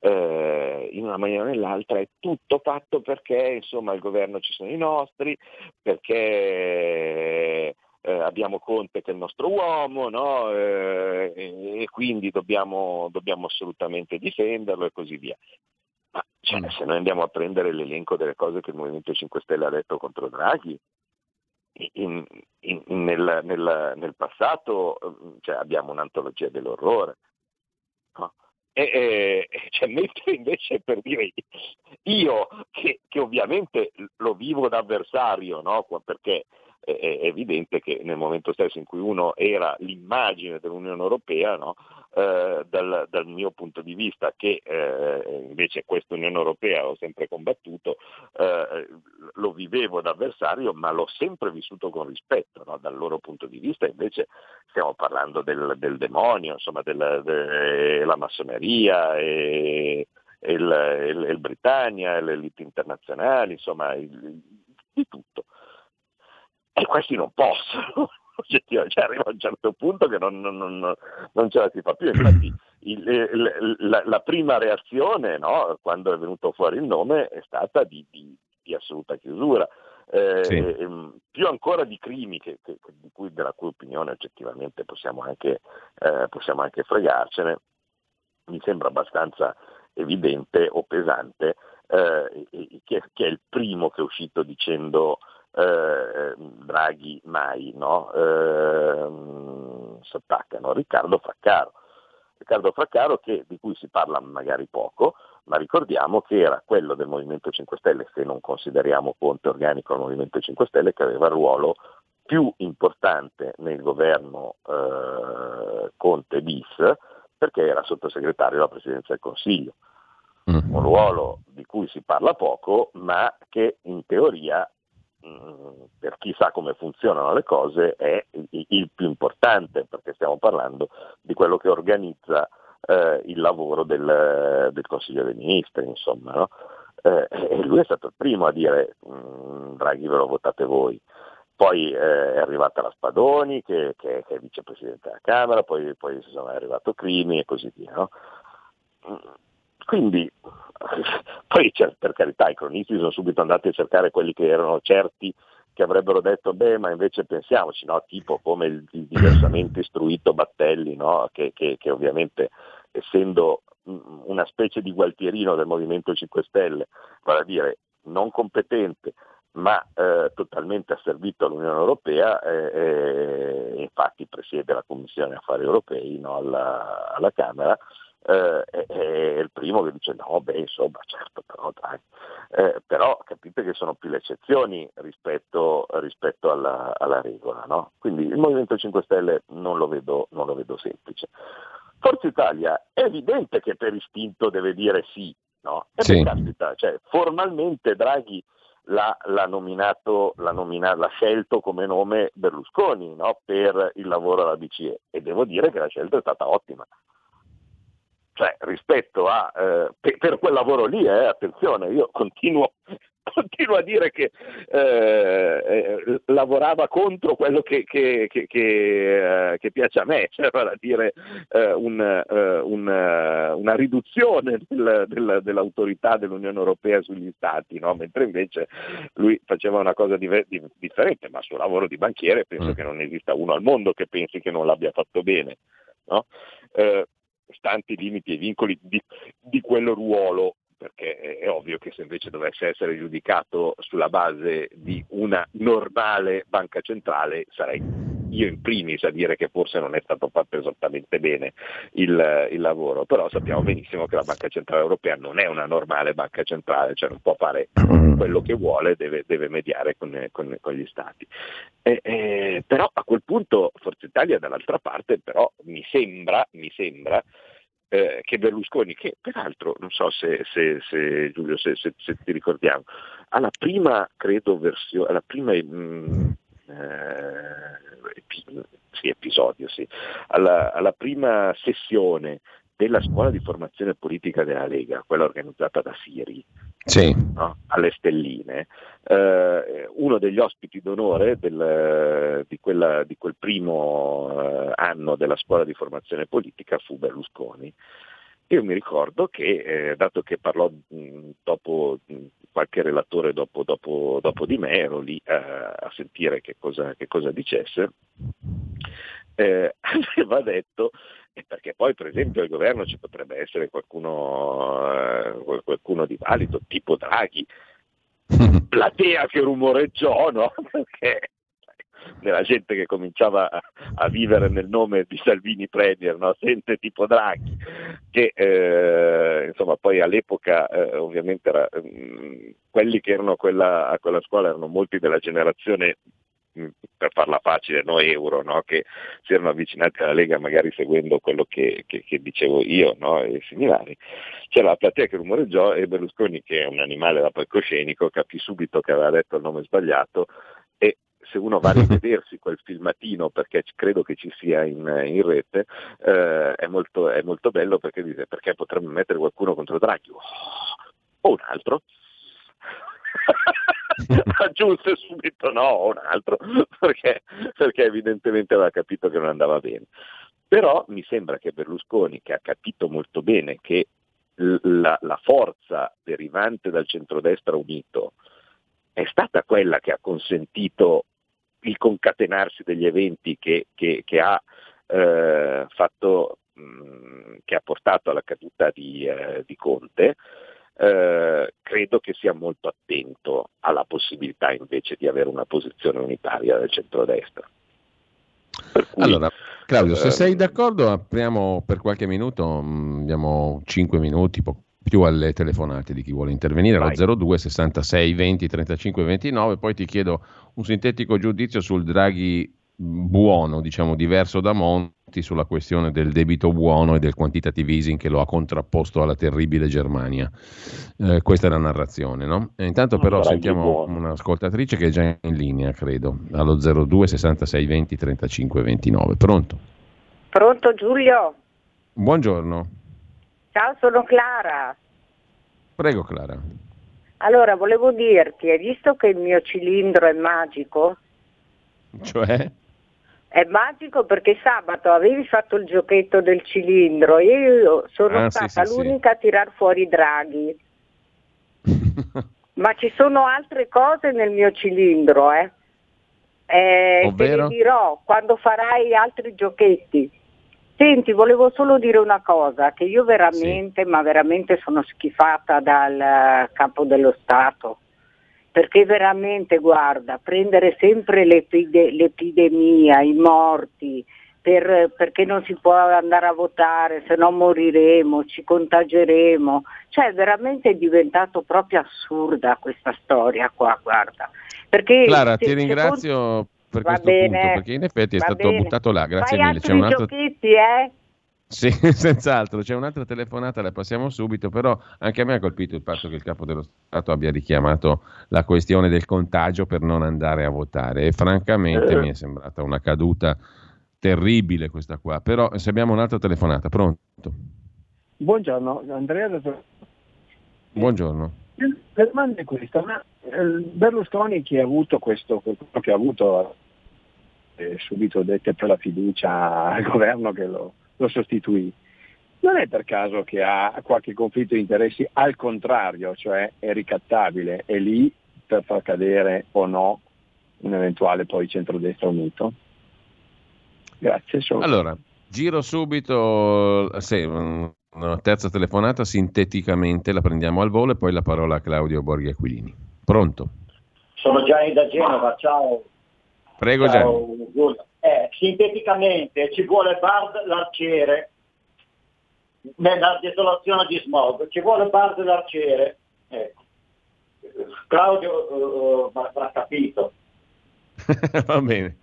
eh, in una maniera o nell'altra è tutto fatto perché insomma al governo ci sono i nostri, perché eh, abbiamo Conte che è il nostro uomo no? eh, e, quindi dobbiamo, dobbiamo, assolutamente difenderlo e così via. Ma cioè, mm. se noi andiamo a prendere l'elenco delle cose che il Movimento 5 Stelle ha detto contro Draghi, in, in, nel, nel, nel, passato cioè, abbiamo un'antologia dell'orrore. No? E, e, cioè, mentre invece per dire io che, che ovviamente lo vivo da avversario, no? perché è, è, evidente che nel momento stesso in cui uno era l'immagine dell'Unione Europea, no? Eh, dal, dal, mio punto di vista, che eh, invece questa Unione Europea ho sempre combattuto, eh, lo vivevo da avversario, ma l'ho sempre vissuto con rispetto. No? Dal loro punto di vista invece stiamo parlando del, del demonio, insomma, della de, massoneria. E, il, il, il, Britannia, le elite internazionali, insomma, il, di tutto. E questi non possono, cioè, arriva a un certo punto che non, non, non, non ce la si fa più. Infatti il, il, la, la, prima reazione no, quando è venuto fuori il nome è stata di, di, di assoluta chiusura. Eh, sì. Ehm, più ancora di crimi che, che, di cui, della cui opinione oggettivamente possiamo anche, eh, possiamo anche fregarcene, mi sembra abbastanza evidente o pesante eh, che, che, è il primo che è uscito dicendo eh, Draghi mai, no? eh, si attaccano. Riccardo Fraccaro. Riccardo Fraccaro che, di cui si parla magari poco, ma ricordiamo che era quello del Movimento 5 Stelle, se non consideriamo Ponte organico al Movimento 5 Stelle, che aveva il ruolo più importante nel governo eh, Conte bis, perché era sottosegretario alla Presidenza del Consiglio. Mm. Un ruolo di cui si parla poco, ma che in teoria per chi sa come funzionano le cose è il più importante perché stiamo parlando di quello che organizza eh, il lavoro del, del, Consiglio dei Ministri, insomma, no? eh, e lui è stato il primo a dire mm, Draghi ve lo votate voi. Poi eh, è arrivata la Spadoni che, che, che, è vicepresidente della Camera, poi, poi è arrivato Crimi e così via. No? Mm, quindi poi per carità i cronisti sono subito andati a cercare quelli che erano certi che che avrebbero detto beh ma invece pensiamoci, no? tipo come il, il diversamente istruito Battelli, no? che, che, che ovviamente essendo una specie di gualtierino del Movimento 5 Stelle, vale a dire non competente, ma eh, totalmente asservito all'Unione Europea, eh, eh, infatti presiede la Commissione Affari Europei no, alla, alla, Camera, eh, è, il primo che dice no, beh insomma certo però dai, eh, però capite che sono più le eccezioni rispetto, rispetto alla, alla, regola, no? quindi il Movimento 5 Stelle non lo vedo, non lo vedo semplice. Forza Italia è evidente che per istinto deve dire sì, no? E sì. Caspita, cioè, formalmente Draghi l'ha, l'ha, nominato, l'ha, nominato, l'ha, scelto come nome Berlusconi no? per il lavoro alla BCE e devo dire che la scelta è stata ottima. Cioè, rispetto a, eh, per, per, quel lavoro lì, eh, attenzione, io continuo continuo a dire che eh, eh, lavorava contro quello che, che, che, che eh, piace a me, cioè a dire eh, un, eh, un, eh, una riduzione del, del, dell'autorità dell'Unione Europea sugli Stati, no? mentre invece lui faceva una cosa di, di, differente, ma sul lavoro di banchiere penso mm. che non esista uno al mondo che pensi che non l'abbia fatto bene. No? Stanti limiti e vincoli di, di quel ruolo perché è ovvio che se invece dovesse essere giudicato sulla base di una normale banca centrale sarei io in primis a dire che forse non è stato fatto esattamente bene il, il, lavoro, però sappiamo benissimo che la Banca Centrale Europea non è una normale banca centrale, cioè non può fare quello che vuole, deve, deve mediare con, con, con, gli Stati. Eh, eh, però a quel punto Forza Italia dall'altra parte però mi sembra, mi sembra eh, che Berlusconi, che peraltro non so se, se, se Giulio, se, se, ti ricordiamo, alla prima, credo, versione, alla prima mh, mm, eh, sì, episodio, sì, alla, alla prima sessione della scuola di formazione politica della Lega, quella organizzata da Siri, sì. no? alle stelline, eh, uno degli ospiti d'onore del, di, quella, di, quel primo eh, anno della scuola di formazione politica fu Berlusconi. Io mi ricordo che, eh, dato che parlò mh, dopo mh, qualche relatore dopo, dopo, dopo, di me, ero lì eh, a sentire che cosa, che cosa dicesse, eh, aveva detto perché poi per esempio al governo ci potrebbe essere qualcuno, eh, qualcuno di valido, tipo Draghi, platea che rumoreggiò, no? Perché della gente che cominciava a, a, vivere nel nome di Salvini Premier, no? sente tipo Draghi, che eh, insomma poi all'epoca eh, ovviamente era, mh, mm, quelli che erano quella, a quella scuola erano molti della generazione Mm, per farla facile, no euro, no? che si erano avvicinati alla Lega magari seguendo quello che, che, che dicevo io no? e similari. C'era la platea che rumoreggiò e Berlusconi, che è un animale da palcoscenico, capì subito che aveva detto il nome sbagliato se uno va a rivedersi quel filmatino, perché credo che ci sia in, in rete, eh, è, molto, è, molto, bello perché dice perché potrebbe mettere qualcuno contro Draghi oh, o un altro. aggiunse subito no un altro, perché, perché evidentemente aveva capito che non andava bene. Però mi sembra che Berlusconi, che ha capito molto bene che la, la forza derivante dal centrodestra unito è stata quella che ha consentito il concatenarsi degli eventi che, che, che ha eh, fatto, mh, che ha portato alla caduta di, eh, di Conte, eh, credo che sia molto attento alla possibilità invece di avere una posizione unitaria del centrodestra. Cui, allora, Claudio, se sei ehm, d'accordo apriamo per qualche minuto, mm, abbiamo 5 minuti, più alle telefonate di chi vuole intervenire allo 02 66 20 35 29, poi ti chiedo un sintetico giudizio sul Draghi buono, diciamo diverso da Monti sulla questione del debito buono e del quantitative easing che lo ha contrapposto alla terribile Germania. Eh, questa è la narrazione, no? E intanto però Draghi sentiamo buono. un'ascoltatrice che è già in linea, credo, allo 02 66 20 35 29. Pronto? Pronto Giulio? Buongiorno. Ciao, sono Clara. Prego Clara. Allora, volevo dirti, hai visto che il mio cilindro è magico? Cioè? È magico perché sabato avevi fatto il giochetto del cilindro e io sono ah, stata sì, l'unica sì. a tirar fuori i draghi. Ma ci sono altre cose nel mio cilindro, eh? Eh, Ovvero? Te dirò quando farai altri giochetti. Senti, volevo solo dire una cosa, che io veramente, sì. ma veramente sono schifata dal capo dello Stato, perché veramente, guarda, prendere sempre l'epide- l'epidemia, i morti, per, perché non si può andare a votare, se no moriremo, ci contageremo, cioè veramente è diventato proprio assurda questa storia qua, guarda. Perché Clara, ti ringrazio per questo bene, punto, perché in effetti è stato bene. buttato là, grazie Fai mille. C'è un altro... giochetti, eh? Sì, senz'altro, c'è un'altra telefonata, la passiamo subito, però anche a me ha colpito il fatto che il capo dello Stato abbia richiamato la questione del contagio per non andare a votare e francamente eh. mi è sembrata una caduta terribile questa qua, però se abbiamo un'altra telefonata, pronto? Buongiorno, Andrea Buongiorno. La domanda è questa, ma Berlusconi che ha avuto questo, che ha avuto eh, subito dette per la fiducia al governo che lo, lo sostituì, non è per caso che ha qualche conflitto di interessi al contrario, cioè è ricattabile, è lì per far cadere o no un eventuale poi centrodestra unito? Grazie. Solo. Allora, giro subito, sì, una terza telefonata, sinteticamente la prendiamo al volo e poi la parola a Claudio Borghi Aquilini. Pronto? Sono Gianni da Genova, ciao. Prego ciao. Gianni. Eh, sinteticamente ci vuole Bard l'arciere nella desolazione di smog, ci vuole Bard l'arciere. Ecco. Claudio uh, avrà capito. Va bene.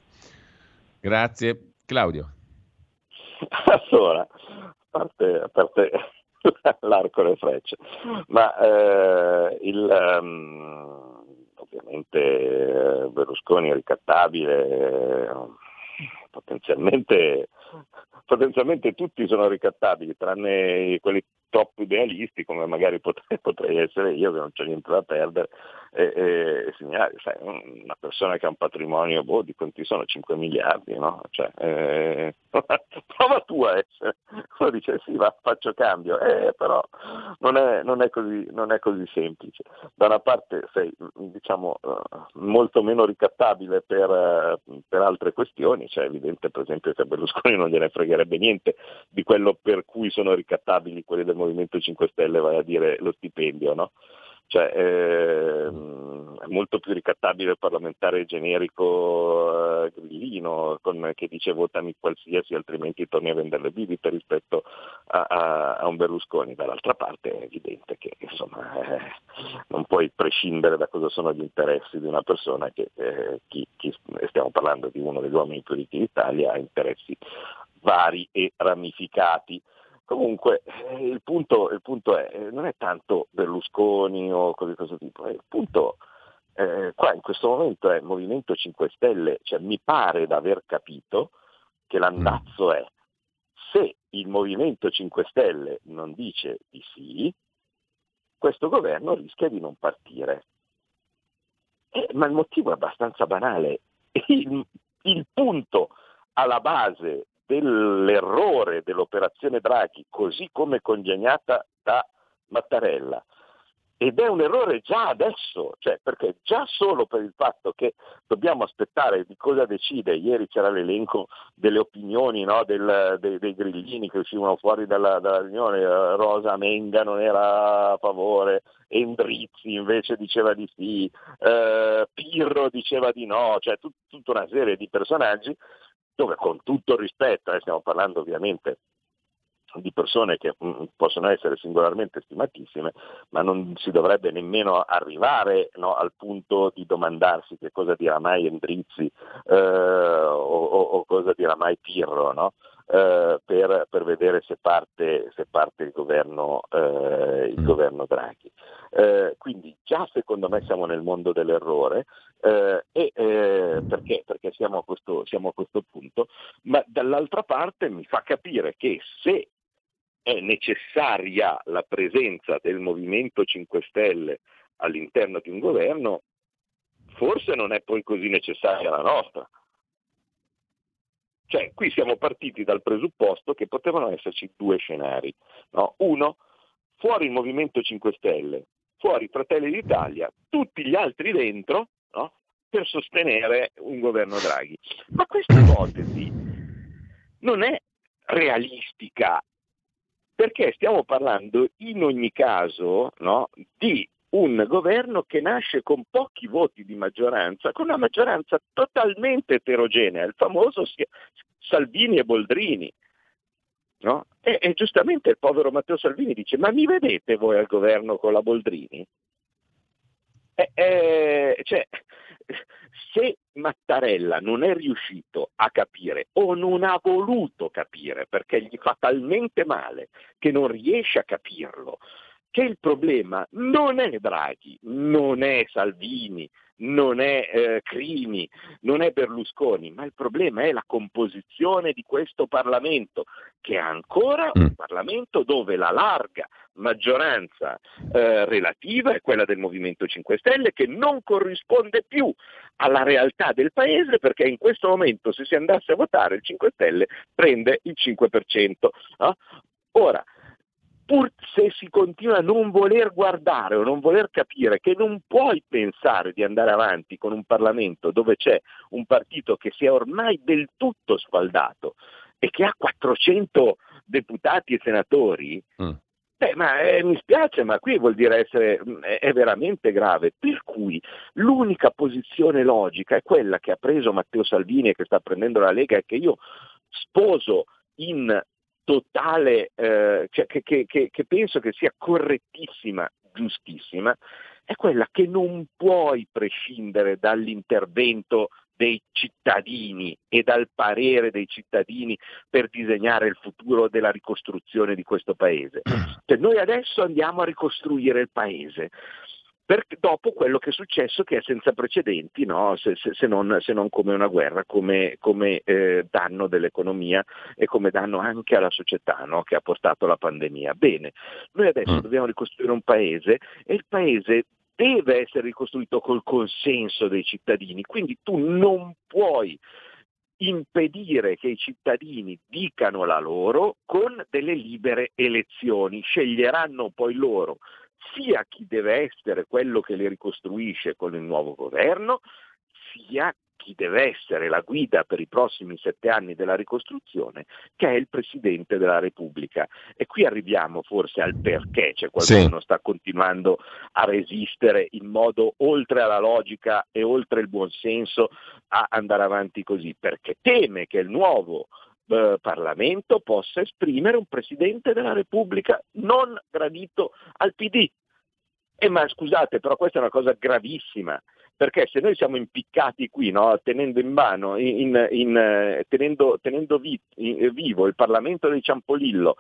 Grazie. Claudio. Allora, parte, a parte l'arco e le frecce, ma eh, il, um, ovviamente eh, Berlusconi è ricattabile, eh, potenzialmente, potenzialmente tutti sono ricattabili, tranne quelli troppo idealisti come magari potrei, potrei, essere io che non c'è niente da perdere e, e sai, una persona che ha un patrimonio boh, di quanti sono? 5 miliardi, no? Cioè, eh, prova tu a essere, uno dice sì va faccio cambio, eh, però non è, non, è così, non è, così, semplice, da una parte sei diciamo molto meno ricattabile per, per altre questioni, cioè è evidente per esempio che a Berlusconi non gliene fregherebbe niente di quello per cui sono ricattabili quelli del Movimento 5 Stelle, vale a dire lo stipendio, no? Cioè, eh, è molto più ricattabile il parlamentare generico eh, grillino con, che dice votami qualsiasi altrimenti torni a vendere le bibite rispetto a, a, a, un Berlusconi. Dall'altra parte è evidente che insomma, eh, non puoi prescindere da cosa sono gli interessi di una persona che eh, chi, chi, stiamo parlando di uno degli uomini più ricchi d'Italia ha interessi vari e ramificati. Comunque eh, il, punto, il, punto, è, eh, non è tanto Berlusconi o cose di questo tipo, il punto eh, qua in questo momento è il Movimento 5 Stelle, cioè mi pare di aver capito che l'andazzo è se il Movimento 5 Stelle non dice di sì, questo governo rischia di non partire. Eh, ma il motivo è abbastanza banale. Il, il punto alla base dell'errore dell'operazione Draghi, così come congegnata da Mattarella. Ed è un errore già adesso, cioè perché già solo per il fatto che dobbiamo aspettare di cosa decide, ieri c'era l'elenco delle opinioni no, del, dei, dei, grillini che uscivano fuori dalla, dalla riunione, Rosa Menga non era a favore, Endrizzi invece diceva di sì, eh, Pirro diceva di no, cioè tut, tutta una serie di personaggi dove con tutto rispetto, eh, stiamo parlando ovviamente di persone che mh, mm, possono essere singolarmente stimatissime, ma non si dovrebbe nemmeno arrivare no, al punto di domandarsi che cosa dirà mai Endrizzi eh, o, o, cosa dirà mai Pirro. No? Eh, per, per, vedere se parte, se parte il, governo, eh, il, mm. governo, Draghi. Eh, quindi già secondo me siamo nel mondo dell'errore eh, e, eh, perché? Perché siamo a, questo, siamo a questo punto, ma dall'altra parte mi fa capire che se è necessaria la presenza del Movimento 5 Stelle all'interno di un governo, forse non è poi così necessaria la nostra. Cioè, qui siamo partiti dal presupposto che potevano esserci due scenari. No? Uno, fuori il Movimento 5 Stelle, fuori Fratelli d'Italia, tutti gli altri dentro, no? per sostenere un governo Draghi. Ma questa ipotesi non è realistica perché stiamo parlando in ogni caso no, di governo che nasce con pochi voti di maggioranza, con una maggioranza totalmente eterogenea, il famoso Salvini e Boldrini. No? E, e, giustamente il povero Matteo Salvini dice: Ma mi vedete voi al governo con la Boldrini? Eh, eh, cioè, se Mattarella non è riuscito a capire o non ha voluto capire perché gli fa talmente male che non riesce a capirlo, che il problema non è Draghi, non è Salvini, non è eh, Crimi, non è Berlusconi, ma il problema è la composizione di questo Parlamento, che è ancora un mm. Parlamento dove la larga maggioranza eh, relativa è quella del Movimento 5 Stelle, che non corrisponde più alla realtà del Paese, perché in questo momento se si andasse a votare il 5 Stelle prende il 5%. No? Ora, pur se si continua a non voler guardare o non voler capire che non puoi pensare di andare avanti con un Parlamento dove c'è un partito che si è ormai del tutto sfaldato e che ha 400 deputati e senatori, mm. Beh, ma eh, mi spiace, ma qui vuol dire essere, mm, è, è, veramente grave. Per cui l'unica posizione logica è quella che ha preso Matteo Salvini e che sta prendendo la Lega e che io sposo in totale, eh, cioè che, che, che, penso che sia correttissima, giustissima, è quella che non puoi prescindere dall'intervento dei cittadini e dal parere dei cittadini per disegnare il futuro della ricostruzione di questo paese. Cioè, noi adesso andiamo a ricostruire il paese per, dopo quello che è successo che è senza precedenti, no? se, se, se, non, se, non, come una guerra, come, come eh, danno dell'economia e come danno anche alla società no? che ha portato la pandemia. Bene, noi adesso mm. dobbiamo ricostruire un paese e il paese deve essere ricostruito col consenso dei cittadini, quindi tu non puoi impedire che i cittadini dicano la loro con delle libere elezioni, sceglieranno poi loro sia chi deve essere quello che le ricostruisce con il nuovo governo, sia chi deve essere la guida per i prossimi sette anni della ricostruzione, che è il Presidente della Repubblica. E qui arriviamo forse al perché, cioè qualcuno sì. sta continuando a resistere in modo oltre alla logica e oltre il buonsenso a andare avanti così, perché teme che il nuovo eh, Parlamento possa esprimere un Presidente della Repubblica non gradito al PD. Eh, ma scusate, però questa è una cosa gravissima, perché se noi siamo impiccati qui, no, tenendo in mano, in, in, eh, tenendo, tenendo vi, in, vivo il Parlamento di Ciampolillo,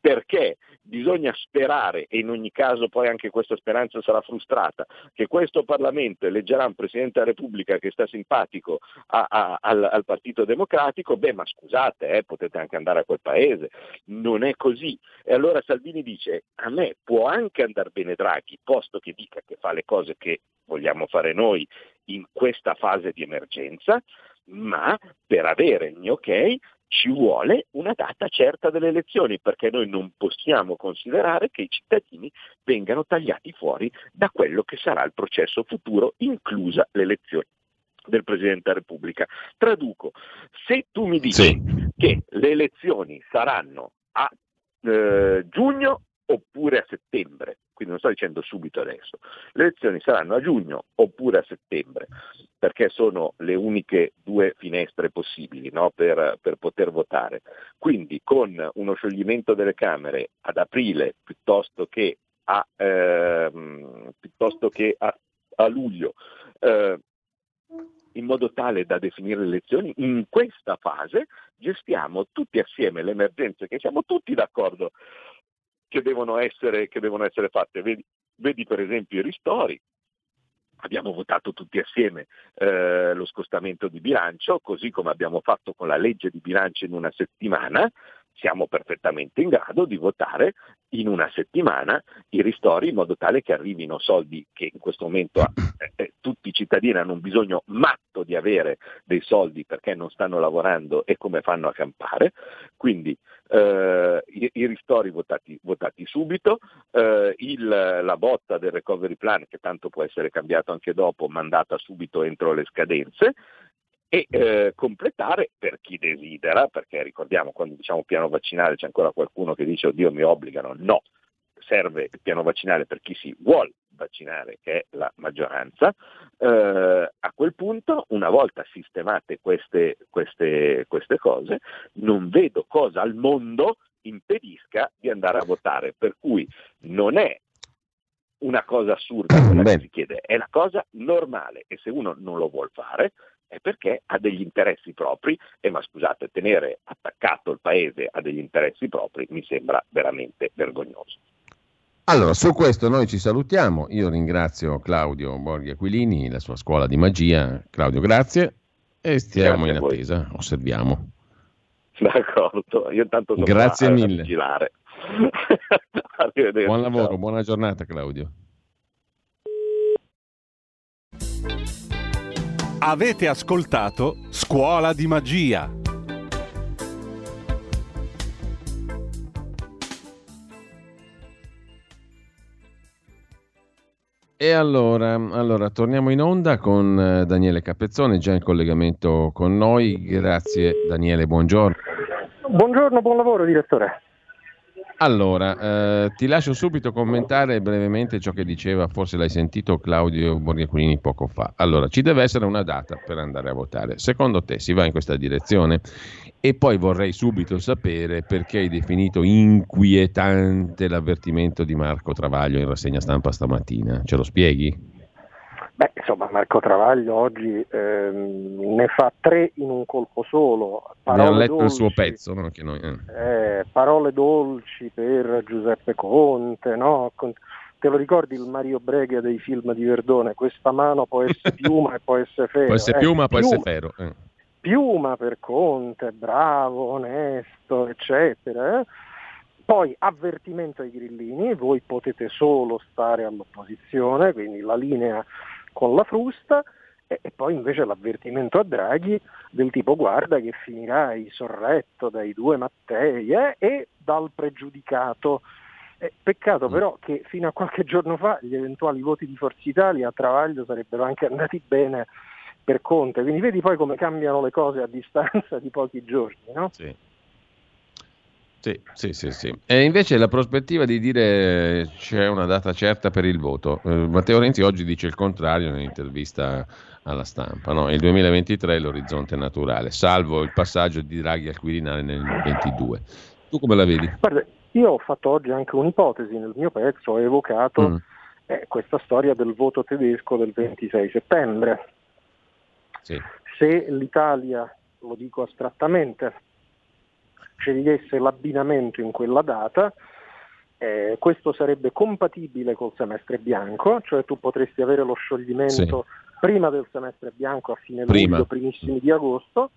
perché bisogna sperare, e in ogni caso poi anche questa speranza sarà frustrata, che questo Parlamento eleggerà un Presidente della Repubblica che sta simpatico a, a, al, al, Partito Democratico, beh ma scusate, eh, potete anche andare a quel paese, non è così. E allora Salvini dice, a me può anche andare bene Draghi, posto che dica che fa le cose che vogliamo fare noi in questa fase di emergenza, ma per avere il mio ok ci vuole una data certa delle elezioni, perché noi non possiamo considerare che i cittadini vengano tagliati fuori da quello che sarà il processo futuro, inclusa l'elezione del Presidente della Repubblica. Traduco, se tu mi dici sì. che le elezioni saranno a eh, giugno oppure a settembre, quindi non sto dicendo subito adesso, le elezioni saranno a giugno oppure a settembre, perché sono le uniche due finestre possibili no, per, per, poter votare. Quindi con uno scioglimento delle Camere ad aprile piuttosto che a, ehm, piuttosto che a, a luglio, eh, in modo tale da definire le elezioni, in questa fase gestiamo tutti assieme le emergenze che siamo tutti d'accordo che devono essere, che devono essere fatte. Vedi, vedi, per esempio i ristori. Abbiamo votato tutti assieme eh, lo scostamento di bilancio, così come abbiamo fatto con la legge di bilancio in una settimana, siamo perfettamente in grado di votare in una settimana i ristori in modo tale che arrivino soldi che in questo momento eh, eh, tutti i cittadini hanno un bisogno matto di avere dei soldi perché non stanno lavorando e come fanno a campare. Quindi eh, i, i, ristori votati, votati subito, eh, il, la botta del recovery plan che tanto può essere cambiato anche dopo, mandata subito entro le scadenze e eh, completare per chi desidera, perché ricordiamo quando diciamo piano vaccinale c'è ancora qualcuno che dice oddio mi obbligano, no, serve il piano vaccinale per chi si vuole vaccinare, che è la maggioranza, eh, a quel punto, una volta sistemate queste, queste, queste cose, non vedo cosa al mondo impedisca di andare a votare, per cui non è una cosa assurda quella che si chiede, è la cosa normale e se uno non lo vuole fare è perché ha degli interessi propri e ma scusate, tenere attaccato il paese a degli interessi propri mi sembra veramente vergognoso. Allora, su questo noi ci salutiamo. Io ringrazio Claudio Borghi Aquilini, la sua scuola di magia. Claudio, grazie. E stiamo grazie in attesa, osserviamo. D'accordo, io intanto sono Grazie mille. Buon lavoro, buona giornata Claudio. Avete ascoltato Scuola di Magia. E allora, allora, torniamo in onda con eh, Daniele Capezzone, già in collegamento con noi. Grazie Daniele, buongiorno. Buongiorno, buon lavoro direttore. Allora, eh, ti lascio subito commentare brevemente ciò che diceva, forse l'hai sentito Claudio Borghiaculini poco fa. Allora, ci deve essere una data per andare a votare. Secondo te si va in questa direzione? E poi vorrei subito sapere perché hai definito inquietante l'avvertimento di Marco Travaglio in rassegna stampa stamattina. Ce lo spieghi? Beh, insomma, Marco Travaglio oggi ehm, ne fa tre in un colpo solo. Parole ne ha letto dolci, il suo pezzo, no? noi, eh. Eh, parole dolci per Giuseppe Conte, no? Te lo ricordi il Mario Brega dei film di Verdone? Questa mano può essere piuma e può essere ferro. Può essere eh, piuma, può essere ferro. Eh. Piuma per Conte, bravo, onesto, eccetera. Eh. Poi avvertimento ai grillini, voi potete solo stare all'opposizione, quindi la linea con la frusta e, e poi invece l'avvertimento a Draghi del tipo guarda che finirai sorretto dai due Mattei eh, e dal pregiudicato. Eh, peccato mm. però che fino a qualche giorno fa gli eventuali voti di Forza Italia a Travaglio sarebbero anche andati bene per Conte, quindi vedi poi come cambiano le cose a distanza di pochi giorni. No? Sì. Sì, sì, sì, sì. E invece la prospettiva di dire c'è una data certa per il voto. Eh, Matteo Renzi oggi dice il contrario nell'intervista alla stampa. No? Il 2023 è l'orizzonte naturale, salvo il passaggio di Draghi al Quirinale nel 2022. Tu come la vedi? Guarda, io ho fatto oggi anche un'ipotesi nel mio pezzo, ho evocato mm. eh, questa storia del voto tedesco del 26 settembre. Sì. Se l'Italia, lo dico astrattamente, scegliesse l'abbinamento in quella data, eh, questo sarebbe compatibile col semestre bianco, cioè tu potresti avere lo scioglimento sì. prima del semestre bianco a fine prima. luglio, primissimi di agosto,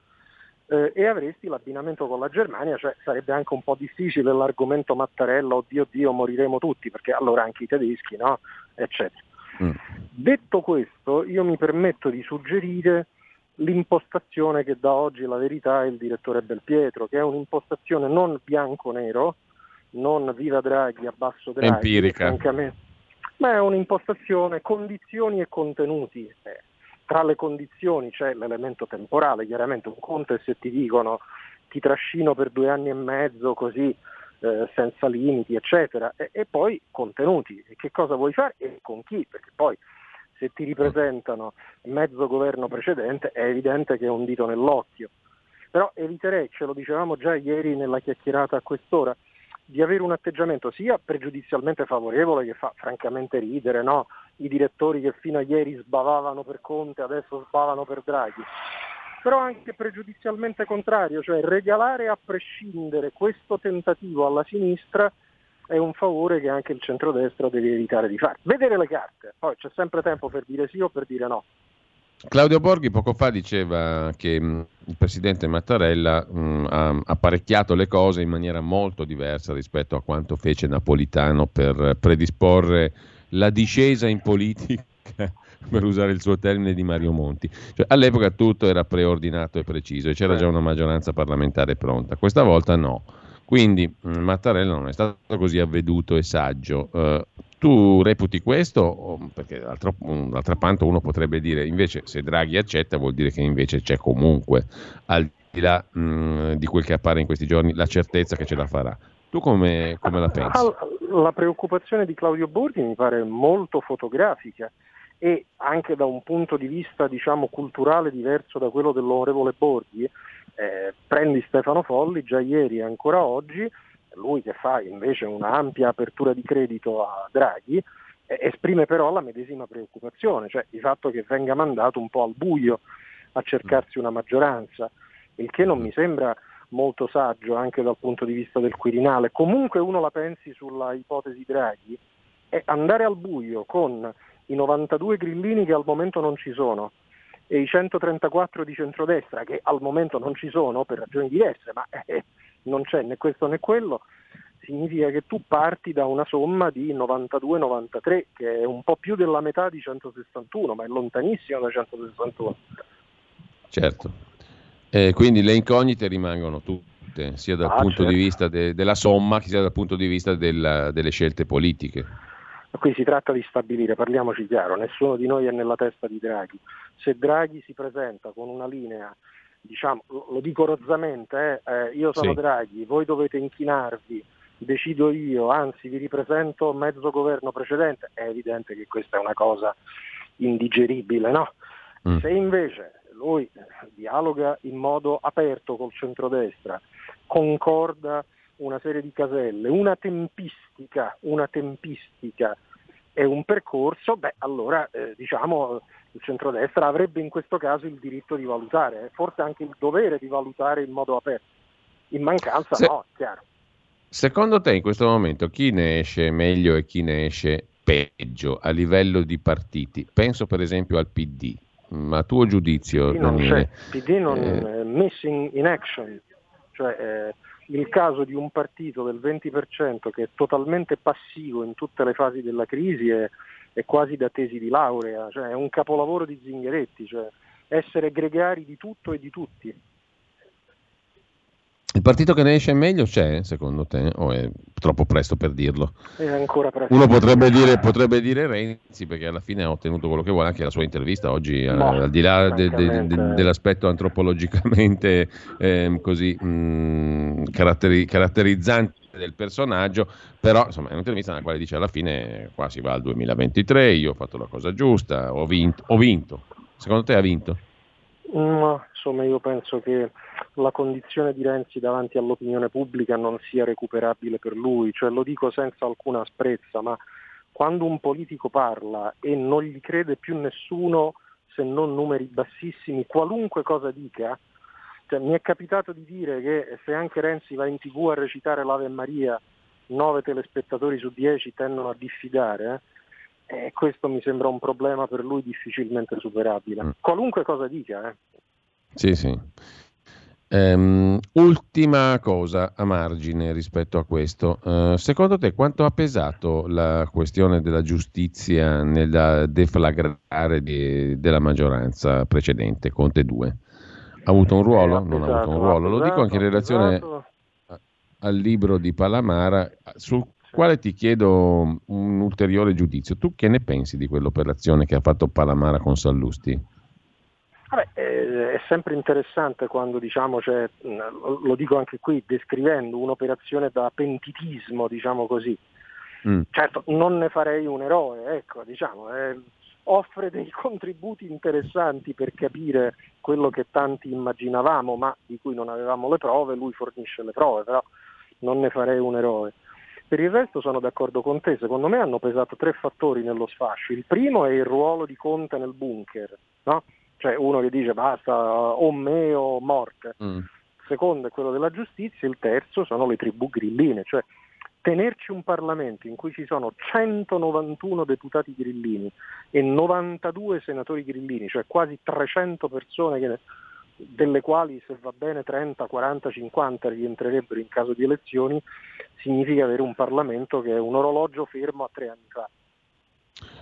eh, e avresti l'abbinamento con la Germania, cioè sarebbe anche un po' difficile l'argomento Mattarella, oddio Dio moriremo tutti, perché allora anche i tedeschi, no? eccetera. Mm. Detto questo, io mi permetto di suggerire l'impostazione che da oggi la verità è il direttore Belpietro, che è un'impostazione non bianco-nero, non viva Draghi, abbasso Draghi, empirica, ma è un'impostazione condizioni e contenuti. Eh, tra le condizioni c'è l'elemento temporale, chiaramente un conto è se ti dicono ti trascino per due anni e mezzo così eh, senza limiti, eccetera, e, e poi contenuti, e che cosa vuoi fare? E con chi, perché poi se ti ripresentano mezzo governo precedente è evidente che è un dito nell'occhio. Però eviterei, ce lo dicevamo già ieri nella chiacchierata a quest'ora, di avere un atteggiamento sia pregiudizialmente favorevole che fa francamente ridere, no? i direttori che fino a ieri sbavavano per Conte adesso sbavano per Draghi, però anche pregiudizialmente contrario, cioè regalare a prescindere questo tentativo alla sinistra è un favore che anche il centrodestra deve evitare di fare. Vedere le carte, poi c'è sempre tempo per dire sì o per dire no. Claudio Borghi poco fa diceva che mh, il presidente Mattarella mh, ha apparecchiato le cose in maniera molto diversa rispetto a quanto fece Napolitano per predisporre la discesa in politica, per usare il suo termine di Mario Monti. Cioè, all'epoca tutto era preordinato e preciso e c'era già una maggioranza parlamentare pronta. Questa volta no. Quindi Mattarella non è stato così avveduto e saggio. Uh, tu reputi questo? Perché d'altro, d'altra parte uno potrebbe dire invece se Draghi accetta vuol dire che invece c'è comunque, al di là mh, di quel che appare in questi giorni, la certezza che ce la farà. Tu come, come la pensi? La preoccupazione di Claudio Borghi mi pare molto fotografica e anche da un punto di vista diciamo, culturale diverso da quello dell'onorevole Borghi. Eh, prendi Stefano Folli già ieri e ancora oggi lui che fa invece un'ampia apertura di credito a Draghi, eh, esprime però la medesima preoccupazione, cioè il fatto che venga mandato un po' al buio a cercarsi una maggioranza, il che non mi sembra molto saggio anche dal punto di vista del Quirinale. Comunque uno la pensi sulla ipotesi Draghi, è andare al buio con i 92 grillini che al momento non ci sono e i 134 di centrodestra che al momento non ci sono per ragioni diverse, ma eh, non c'è né questo né quello, significa che tu parti da una somma di 92-93, che è un po' più della metà di 161, ma è lontanissimo da 161. Certo, eh, quindi le incognite rimangono tutte, sia dal ah, punto certo. di vista de- della somma, sia dal punto di vista della, delle scelte politiche. Qui si tratta di stabilire, parliamoci chiaro, nessuno di noi è nella testa di Draghi. Se Draghi si presenta con una linea diciamo, lo dico rozzamente, eh, eh, io sono sì. Draghi, voi dovete inchinarvi, decido io, anzi vi ripresento mezzo governo precedente, è evidente che questa è una cosa indigeribile, no? Mm. Se invece lui dialoga in modo aperto col centrodestra, concorda una serie di caselle, una tempistica, una tempistica e un percorso, beh allora eh, diciamo il centrodestra avrebbe in questo caso il diritto di valutare, forse anche il dovere di valutare in modo aperto. In mancanza Se, no, chiaro. Secondo te in questo momento chi ne esce meglio e chi ne esce peggio a livello di partiti? Penso per esempio al PD, ma a tuo giudizio PD non Daniele, c'è, PD non eh, missing in action, cioè eh, il caso di un partito del 20% che è totalmente passivo in tutte le fasi della crisi è è quasi da tesi di laurea, cioè è un capolavoro di Zingaretti, cioè essere gregari di tutto e di tutti. Il partito che ne esce meglio c'è, secondo te, o è troppo presto per dirlo? È ancora presto. Uno potrebbe dire, potrebbe dire Renzi, perché alla fine ha ottenuto quello che vuole, anche la sua intervista oggi, no, al di là de, de, de, dell'aspetto antropologicamente eh, così mh, mm, caratteri, caratterizzante del personaggio, però insomma è un'intervista nella quale dice alla fine qua si va al 2023, io ho fatto la cosa giusta, ho vinto. Ho vinto. Secondo te ha vinto? No, insomma io penso che la condizione di Renzi davanti all'opinione pubblica non sia recuperabile per lui, cioè lo dico senza alcuna asprezza, ma quando un politico parla e non gli crede più nessuno se non numeri bassissimi, qualunque cosa dica, cioè, mi è capitato di dire che se anche Renzi va in tv a recitare l'Ave Maria, nove telespettatori su dieci tendono a diffidare, eh? E questo mi sembra un problema per lui difficilmente superabile. Mm. Qualunque cosa dica. Eh. Sì, sì. Um, ultima cosa a margine rispetto a questo, uh, secondo te quanto ha pesato la questione della giustizia nel deflagrare di, della maggioranza precedente, Conte 2? Ha avuto un ruolo? Eh, non ha avuto un ruolo. Lo dico anche in relazione al libro di Palamara, sul quale ti chiedo un ulteriore giudizio. Tu che ne pensi di quell'operazione che ha fatto Palamara con Sallusti? Vabbè, eh, è sempre interessante quando diciamo, cioè, lo dico anche qui, descrivendo un'operazione da pentitismo, diciamo così. Mm. Certo, non ne farei un eroe, ecco, diciamo, eh, offre dei contributi interessanti per capire quello che tanti immaginavamo ma di cui non avevamo le prove, lui fornisce le prove, però non ne farei un eroe. Per il resto sono d'accordo con te, secondo me hanno pesato tre fattori nello sfascio. Il primo è il ruolo di Conte nel bunker, no? cioè uno che dice basta o me o morte. Mm. Il secondo è quello della giustizia, il terzo sono le tribù grilline, cioè tenerci un Parlamento in cui ci sono 191 deputati grillini e 92 senatori grillini, cioè quasi 300 persone che, delle quali se va bene 30, 40, 50 rientrerebbero in caso di elezioni, significa avere un Parlamento che è un orologio fermo a tre anni fa.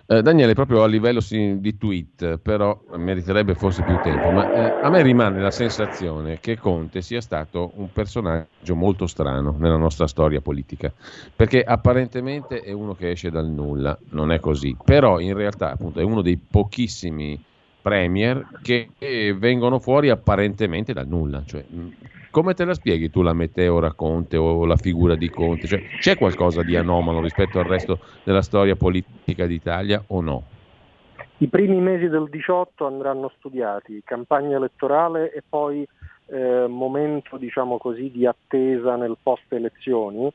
Eh, Daniele, proprio a livello di tweet, però meriterebbe forse più tempo, ma eh, a me rimane la sensazione che Conte sia stato un personaggio molto strano nella nostra storia politica, perché apparentemente è uno che esce dal nulla, non è così, però in realtà appunto è uno dei pochissimi premier che vengono fuori apparentemente dal nulla, cioè come te la spieghi tu la meteora Conte o la figura di Conte? Cioè, c'è qualcosa di anomalo rispetto al resto della storia politica d'Italia o no? I primi mesi del 18 andranno studiati, campagna elettorale e poi eh, momento diciamo così, di attesa nel post elezioni.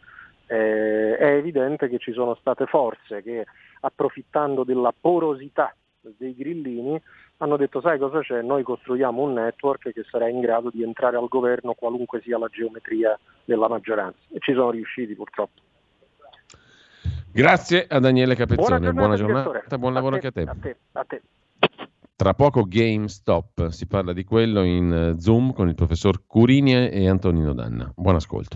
Eh, è evidente che ci sono state forze che approfittando della porosità dei grillini hanno detto sai cosa c'è? Noi costruiamo un network che sarà in grado di entrare al governo qualunque sia la geometria della maggioranza e ci sono riusciti purtroppo. Grazie a Daniele Capezzone, buona giornata, buona giornata buon lavoro a te, anche a te. A te, a te. Tra poco GameStop, si parla di quello in Zoom con il professor Curini e Antonino Danna. Buon ascolto.